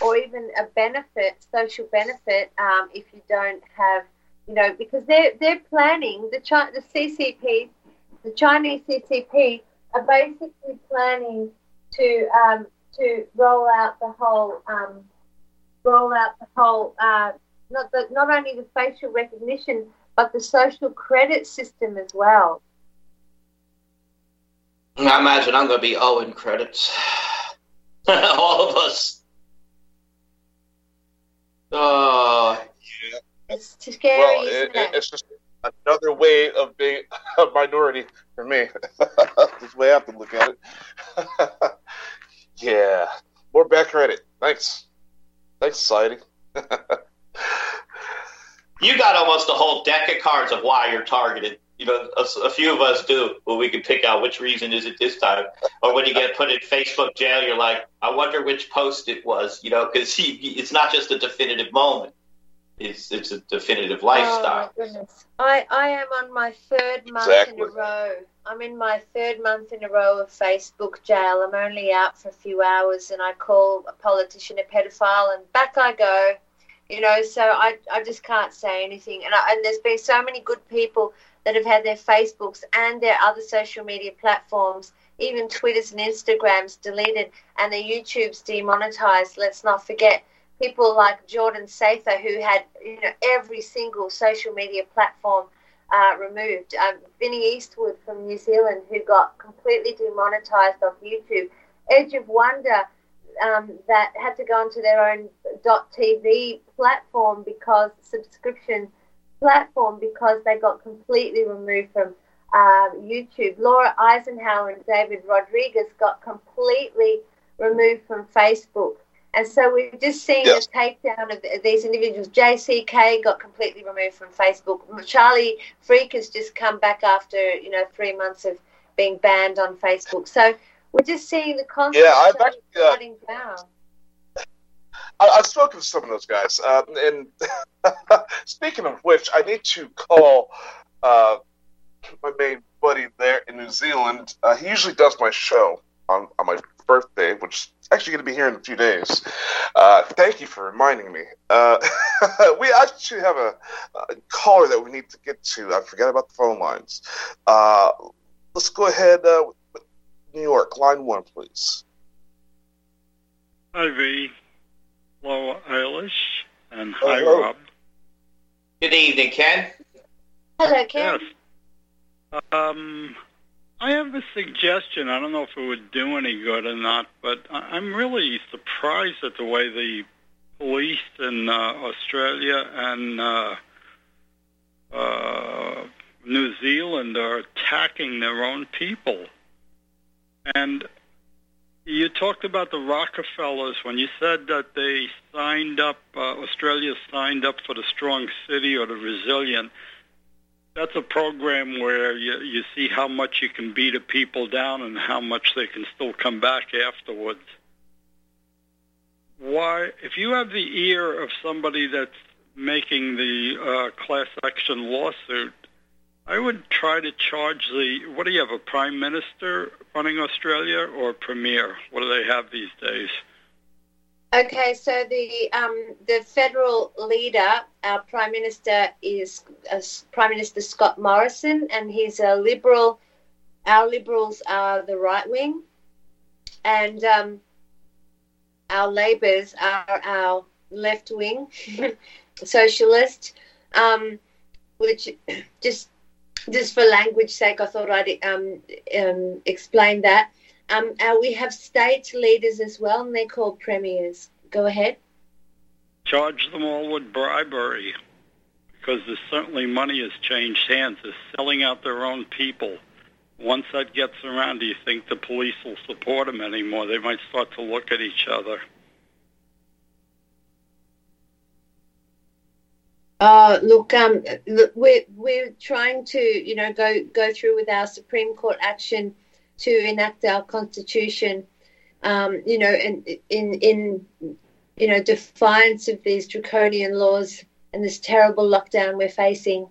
or even a benefit, social benefit, um, if you don't have you know, because they're they're planning the Chi- the CCP, the Chinese CCP are basically planning to um, to roll out the whole um, roll out the whole uh, not the, not only the facial recognition but the social credit system as well. I imagine I'm going to be owing credits. All of us. Uh, It's too scary. well, it, it? it, it's just another way of being a minority for me. That's the way I have to look at it. yeah, more back credit. Thanks. Thanks, society. you got almost a whole deck of cards of why you're targeted. You know, a, a few of us do, but we can pick out which reason is it this time. Or when you get put in Facebook jail, you're like, I wonder which post it was. You know, because it's not just a definitive moment; it's it's a definitive lifestyle. Oh my goodness. I, I am on my third month Exactly. in a row. I'm in my third month in a row of Facebook jail. I'm only out for a few hours and I call a politician a pedophile and back I go. You know, so I, I just can't say anything. And, I, and there's been so many good people that have had their Facebooks and their other social media platforms, even Twitters and Instagrams deleted and their YouTubes demonetized. Let's not forget people like Jordan Sather, who had you know every single social media platform uh, removed. Um, Vinnie Eastwood from New Zealand, who got completely demonetized off YouTube. Edge of Wonder, um, that had to go onto their own .tv platform because subscription platform because they got completely removed from uh, YouTube. Laura Eisenhower and David Rodriguez got completely removed from Facebook. And so we've just seen Yes. the takedown of these individuals. JCK got completely removed from Facebook. Charlie Freak has just come back after you know three months of being banned on Facebook. So we're just seeing the constant Yeah, I've actually, uh, down. I, I've spoken to some of those guys, um, and speaking of which, I need to call uh, my main buddy there in New Zealand. Uh, he usually does my show on, on my birthday, which is actually going to be here in a few days. Uh, thank you for reminding me. Uh, we actually have a, a caller that we need to get to. I forgot about the phone lines. Uh, let's go ahead uh, New York, line one, please. Hi, V. Hello, Eilish. And hi, Hello. Rob. Good evening, Ken. Hello, Ken. Yes. Um, I have a suggestion. I don't know if it would do any good or not, but I- I'm really surprised at the way the police in uh, Australia and uh, uh, New Zealand are attacking their own people. And you talked about the Rockefellers when you said that they signed up, uh, Australia signed up for the strong city or the resilient. That's a program where you, you see how much you can beat a people down and how much they can still come back afterwards. Why, if you have the ear of somebody that's making the uh, class action lawsuit, I would try to charge the. What do you have? A prime minister running Australia or premier? What do they have these days? Okay, so the um, the federal leader, our prime minister, is uh, Prime Minister Scott Morrison, and he's a liberal. Our liberals are the right wing, and um, our Labors are our left wing, socialist. Um, which just just for language sake, I thought I'd um, um, explain that. Um, uh, we have state leaders as well, and they're called premiers. Go ahead. Charge them all with bribery because there's certainly money has changed hands. They're selling out their own people. Once that gets around, do you think the police will support them anymore? They might start to look at each other. Uh, look, um, look, we're we're trying to, you know, go go through with our Supreme Court action to enact our constitution. Um, you know, and in in you know defiance of these draconian laws and this terrible lockdown we're facing.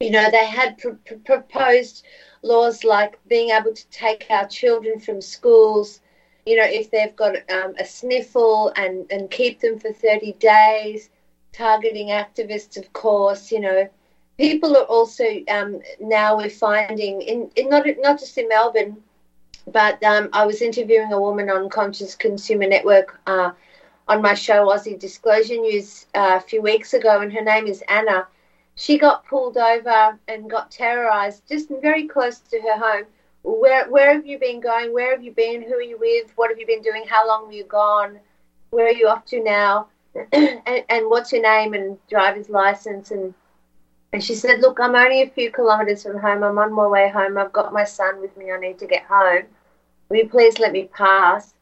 You know, they had pr- pr- proposed laws like being able to take our children from schools. You know, if they've got um, a sniffle and and keep them for thirty days targeting activists, of course. You know, people are also um, now we're finding in, in not not just in Melbourne, but um, I was interviewing a woman on Conscious Consumer Network uh, on my show Aussie Disclosure News uh, a few weeks ago, and her name is Anna. She got pulled over and got terrorized just very close to her home. Where where have you been going? Where have you been? Who are you with? What have you been doing? How long have you gone? Where are you off to now? And, and what's your name and driver's license and and she said, Look, I'm only a few kilometres from home. I'm on my way home. I've got my son with me. I need to get home. Will you please let me pass?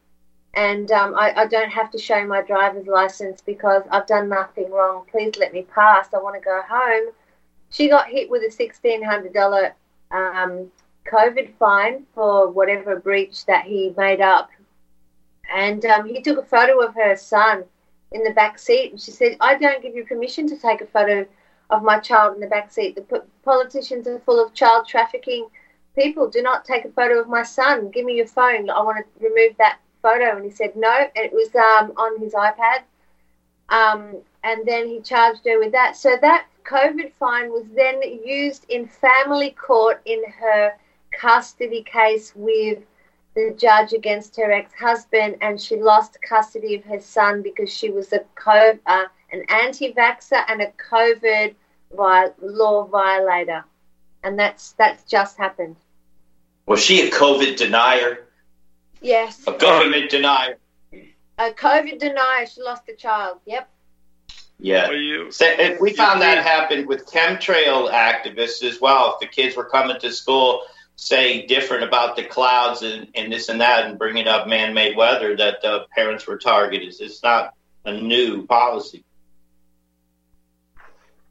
And um, I, I, don't have to show my driver's license because I've done nothing wrong. Please let me pass. I want to go home. She got hit with a $1,600 um, COVID fine for whatever breach that he made up. And um, he took a photo of her son in the back seat. And she said, I don't give you permission to take a photo of my child in the back seat. The politicians are full of child trafficking people. Do not take a photo of my son. Give me your phone. I want to remove that photo. And he said no. And it was um, on his iPad. Um, and then he charged her with that. So that COVID fine was then used in family court in her custody case with the judge against her ex-husband, and she lost custody of her son because she was a co- uh, an anti-vaxxer and a COVID law violator, and that's that's just happened. Was she a COVID denier? Yes. A government denier. A COVID denier. She lost a child. Yep. Yeah. You, so, we found that happened with chemtrail activists as well. If the kids were coming to school saying different about the clouds and, and this and that and bringing up man-made weather, that the parents were targeted. It's not a new policy.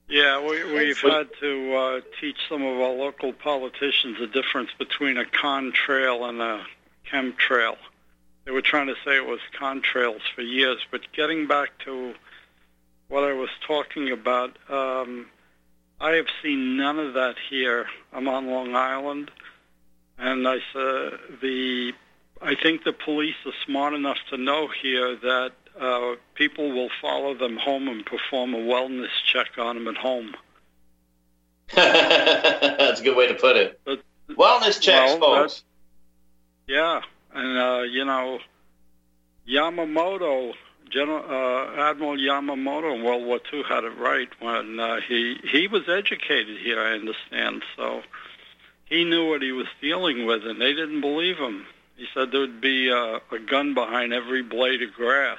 Yeah, we, we've had to uh, teach some of our local politicians the difference between a contrail and a chemtrail. They were trying to say it was contrails for years, but getting back to what I was talking about, um, I have seen none of that here. I'm on Long Island, and I said the I think the police are smart enough to know here that uh, people will follow them home and perform a wellness check on them at home. that's a good way to put it. But, wellness checks, well, folks. Yeah, and uh, you know, Yamamoto, General uh, Admiral Yamamoto in World War II had it right when uh, he he was educated here. I understand, so he knew what he was dealing with, and they didn't believe him. He said there would be a, a gun behind every blade of grass.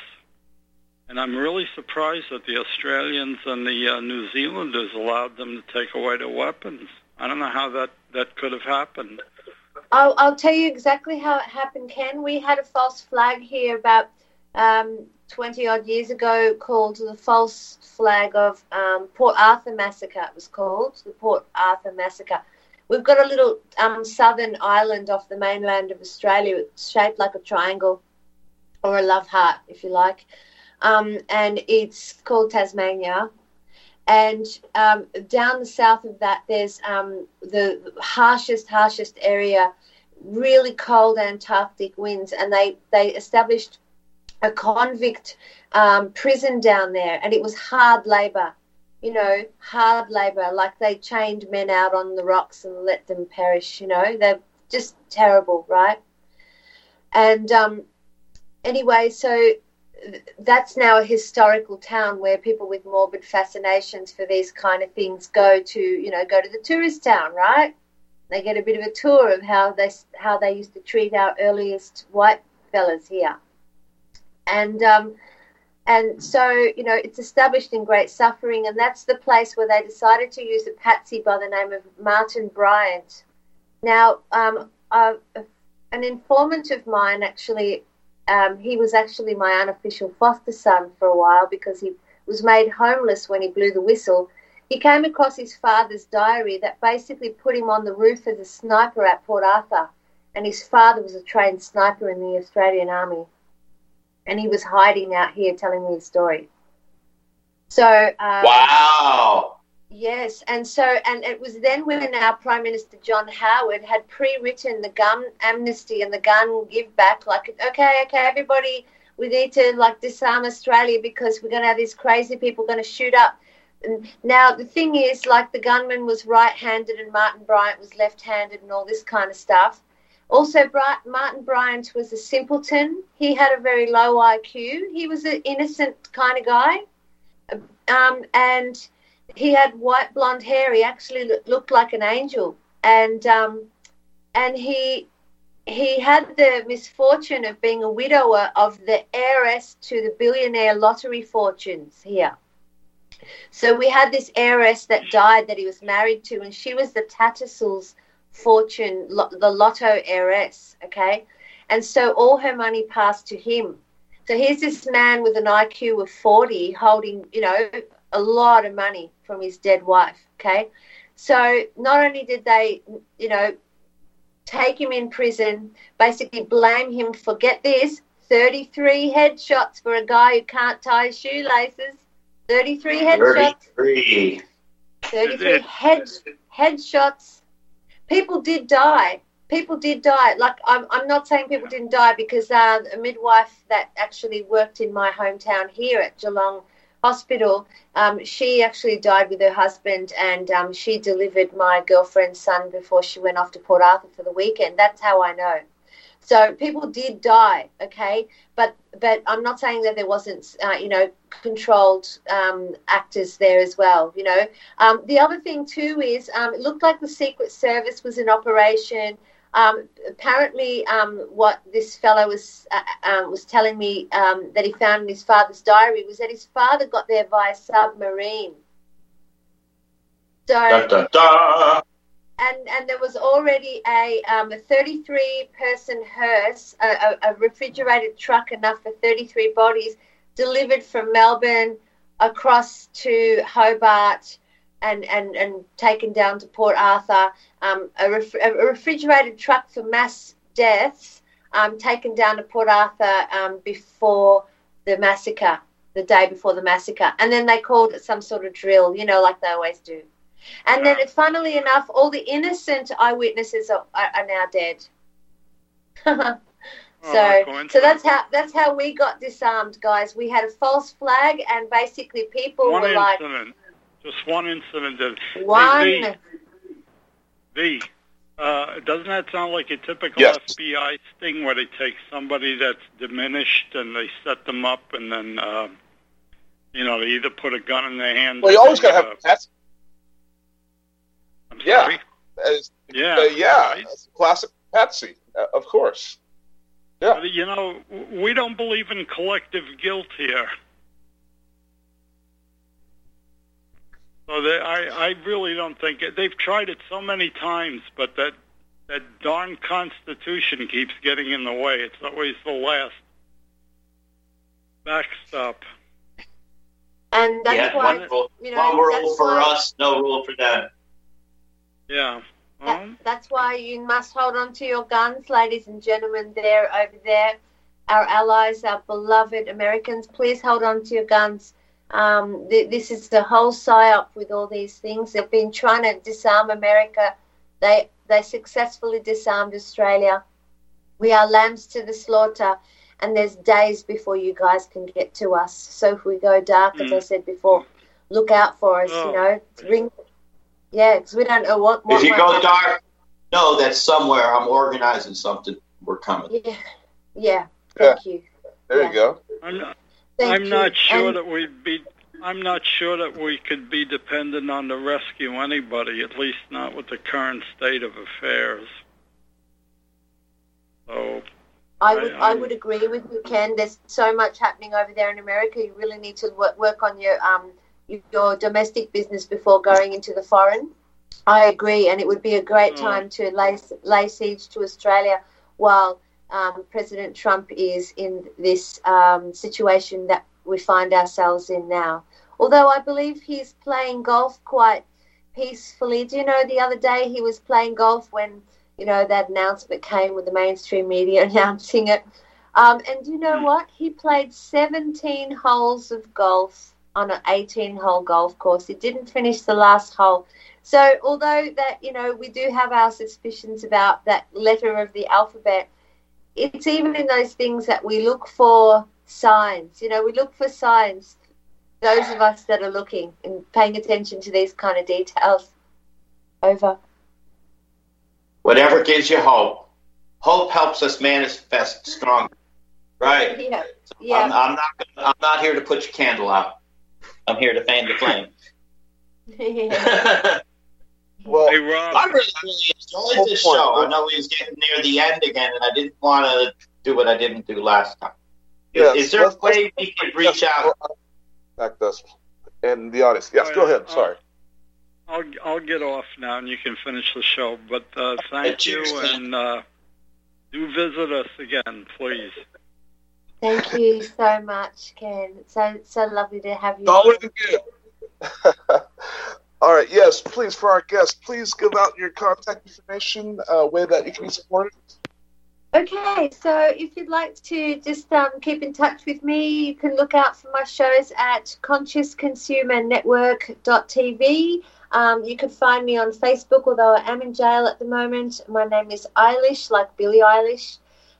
And I'm really surprised that the Australians and the uh, New Zealanders allowed them to take away their weapons. I don't know how that, that could have happened. I'll, I'll tell you exactly how it happened, Ken. We had a false flag here about um, 20 odd years ago called the false flag of um, Port Arthur Massacre, it was called, the Port Arthur Massacre. We've got a little um, southern island off the mainland of Australia. Shaped like a triangle or a love heart, if you like um, and it's called Tasmania. And um, down the south of that, there's um, the harshest, harshest area, really cold Antarctic winds, and they they established a convict um, prison down there, and it was hard labour. You know, hard labour, like they chained men out on the rocks and let them perish. You know, they're just terrible, right? And um, anyway, so that's now a historical town where people with morbid fascinations for these kind of things go to, you know, go to the tourist town, right? They get a bit of a tour of how they how they used to treat our earliest white fellas here, and um, and so you know it's established in great suffering, and that's the place where they decided to use a patsy by the name of Martin Bryant. Now, um, uh, an informant of mine actually um, he was actually my unofficial foster son for a while because he was made homeless when he blew the whistle. He came across his father's diary that basically put him on the roof as a sniper at Port Arthur, and his father was a trained sniper in the Australian Army, and he was hiding out here telling me his story. So um, wow, Yes, and so and it was then when our Prime Minister John Howard had pre-written the gun amnesty and the gun give back, like okay, okay, everybody, we need to like disarm Australia because we're going to have these crazy people going to shoot up. And now the thing is, like the gunman was right-handed and Martin Bryant was left-handed and all this kind of stuff. Also, Martin Bryant was a simpleton. He had a very low IQ. He was an innocent kind of guy, um, and he had white blonde hair. He actually looked like an angel, and um, and he he had the misfortune of being a widower of the heiress to the billionaire lottery fortunes here. So we had this heiress that died that he was married to, and she was the Tattersalls fortune, the lotto heiress, okay? And so all her money passed to him. So here's this man with an IQ of 40 holding, you know, a lot of money from his dead wife, okay? So not only did they, you know, take him in prison, basically blame him for, get this, 33 headshots for a guy who can't tie his shoelaces. 33 headshots. 33. 33 head, headshots. People did die. People did die. Like, I'm, I'm not saying people didn't die because uh, a midwife that actually worked in my hometown here at Geelong hospital. Um, she actually died with her husband, and um, she delivered my girlfriend's son before she went off to Port Arthur for the weekend. That's how I know. So people did die, okay, but but I'm not saying that there wasn't, uh, you know, controlled um, actors there as well. You know, um, the other thing too is um, it looked like the Secret Service was in operation. Um, apparently, um, what this fellow was uh, uh, was telling me um, that he found in his father's diary was that his father got there via submarine. So, da, da, da. And and there was already a um, a 33 person hearse, a, a, refrigerated truck enough for 33 bodies, delivered from Melbourne across to Hobart and, and, and taken down to Port Arthur. Um, a, ref- a, refrigerated truck for mass deaths um, taken down to Port Arthur um, before the massacre, the day before the massacre. And then they called it some sort of drill, you know, like they always do. And then, funnily enough, all the innocent eyewitnesses are, are, are now dead. so, oh, so that's how that's how we got disarmed, guys. We had a false flag, and basically people One were incident. like, just one incident. That, one. V. uh, doesn't that sound like a typical yes. FBI sting where they take somebody that's diminished and they set them up and then, uh, you know, they either put a gun in their hand. Well, you always got to have uh, Patsy. I'm? Yeah. yeah. Uh, yeah. Right? Classic Patsy, uh, of course. Yeah. But, you know, we don't believe in collective guilt here. So they, I, I really don't think it, they've tried it so many times, but that that darn Constitution keeps getting in the way. It's always the last backstop. And that's yeah, why one rule, you know one rule for why, us, no rule for them. Yeah. That, that's why you must hold on to your guns, ladies and gentlemen. There, over there, our allies, our beloved Americans. Please hold on to your guns. Um, th- this is the whole psyop with all these things. They've been trying to disarm America. They they successfully disarmed Australia. We are lambs to the slaughter, and there's days before you guys can get to us. So if we go dark, mm. as I said before, look out for us. Oh. You know, ring. Yeah, because we don't know what. what if you go happen. dark, know that somewhere I'm organizing something. We're coming. Yeah, yeah. Thank yeah. you. There yeah. you go. I'm not, Thank I'm you. not sure and, that we'd be. I'm not sure that we could be dependent on to rescue anybody, at least not with the current state of affairs. So. I would I, I would agree with you, Ken. There's so much happening over there in America. You really need to work, work on your um your domestic business before going into the foreign. I agree, and it would be a great mm. time to lay lay siege to Australia while um, President Trump is in this um, situation that we find ourselves in now. Although I believe he's playing golf quite peacefully. Do you know the other day he was playing golf when you know that announcement came with the mainstream media announcing it. Um, and do you know what? He played 17 holes of golf on an 18-hole golf course. He didn't finish the last hole. So although that you know we do have our suspicions about that letter of the alphabet, it's even in those things that we look for signs. You know, we look for signs. Those of us that are looking and paying attention to these kind of details. Over. Whatever gives you hope. Hope helps us manifest stronger. Right. Yeah. Yeah. I'm, I'm not. I'm not here to put your candle out. I'm here to fan the flame. Well, Hey, Rob. I really, really enjoyed this show. I know we was getting near the end again, and I didn't want to do what I didn't do last time. Is, Yes, is there a let's- let's- way we could reach out? Back us and the audience. Yes, Oh, go yeah. ahead. Sorry. I'll I'll get off now, and you can finish the show. But uh, thank you, cheers, Ken. and uh, do visit us again, please. Thank you so much, Ken. So so lovely to have you. Always good. All right. Yes, please, for our guests, please give out your contact information, uh, way that you can be supported. Okay, so if you'd like to just um, keep in touch with me, you can look out for my shows at consciousconsumernetwork.tv. Um, you can find me on Facebook, although I am in jail at the moment. My name is Eilish, like Billie Eilish.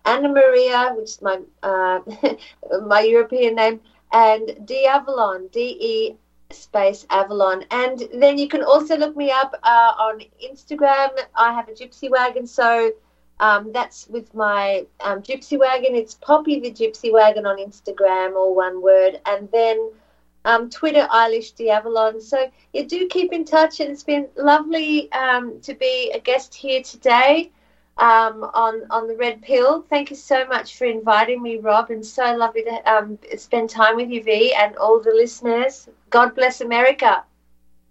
Anna Maria, which is my uh, my European name, and De Avalon, D E space Avalon. And then you can also look me up uh, on Instagram. I have a gypsy wagon, so um, that's with my um, gypsy wagon. It's Poppy the Gypsy Wagon on Instagram, all one word. And then um, Twitter, Eilish De Avalon. So you do keep in touch, and it's been lovely um, to be a guest here today um, on on the Red Pill. Thank you so much for inviting me, Rob, and so lovely to um, spend time with you, V, and all the listeners. God bless America.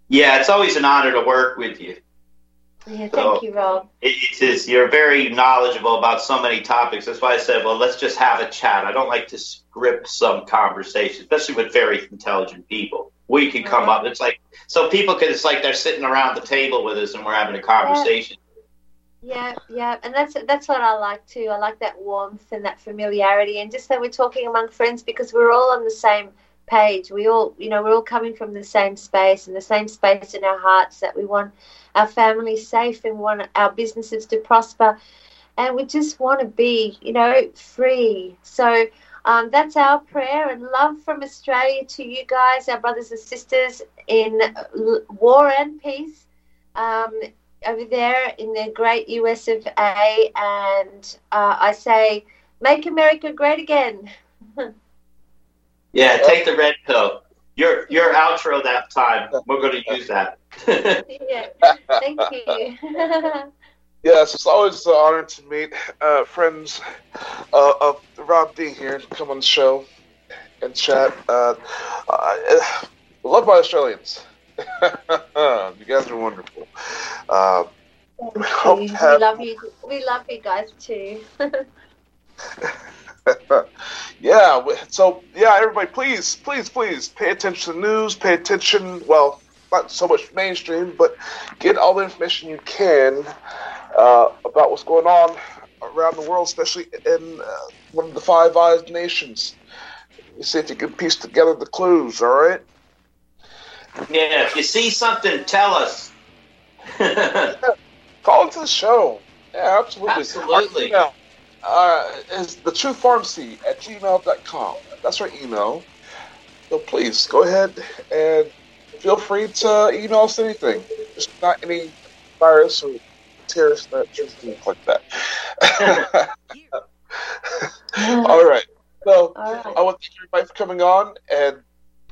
Yeah, it's always an honor to work with you. Yeah, thank Oh. you, Rob. It, is. You're very knowledgeable about so many topics. That's why I said, well, let's just have a chat. I don't like to script some conversation, especially with very intelligent people. We can come up. It's like so people can. It's like they're sitting around the table with us and we're having a conversation. Yeah, yeah, yeah, and that's that's what I like too. I like that warmth and that familiarity, and just that we're talking among friends because we're all on the same page. We all, you know, we're all coming from the same space and the same space in our hearts that we want our families safe and want our businesses to prosper, and we just want to be, you know, free. So. Um, that's our prayer and love from Australia to you guys, our brothers and sisters in war and peace. Um, over there in the great US of A, and uh, I say, make America great again. Yeah, take the red pill. Your your outro that time. We're going to use that. yeah, thank you. Yes, it's always an honor to meet uh, friends uh, of Rob D here, to come on the show and chat. Uh, uh, loved by Australians. you guys are wonderful. Uh, we have- love you. We love you guys too. yeah, so yeah, everybody, please, please, please pay attention to the news. Pay attention. Well, not so much mainstream, but get all the information you can uh, about what's going on around the world, especially in uh, one of the Five Eyes nations. You see if you can piece together the clues. All right. Yeah, if you see something, tell us. Call into the show. Yeah, absolutely. Absolutely. Our email uh, is the true pharmacy at gmail.com. That's our email. So please go ahead and feel free to email us anything. Just not any virus or terrorist threats or things like that. All right. So All right. I want to thank everybody for coming on and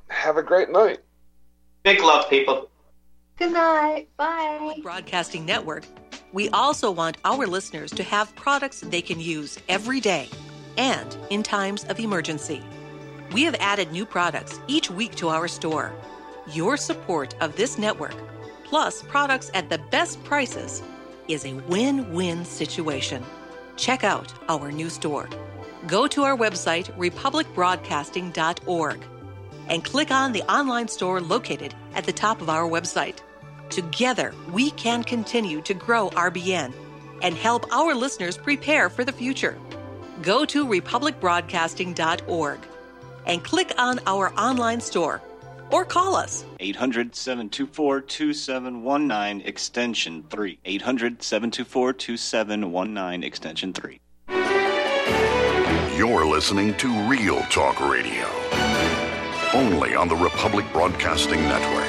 have a great night. Big love, people. Good night. Bye. Broadcasting Network, we also want our listeners to have products they can use every day and in times of emergency. We have added new products each week to our store. Your support of this network, plus products at the best prices, is a win win situation. Check out our new store. Go to our website, republicbroadcasting.org, and click on the online store located at the top of our website. Together, we can continue to grow RBN and help our listeners prepare for the future. Go to republicbroadcasting.org and click on our online store or call us 800 724 2719 extension 3. 800 724 2719 extension 3. You're listening to Real Talk Radio, only on the Republic Broadcasting Network.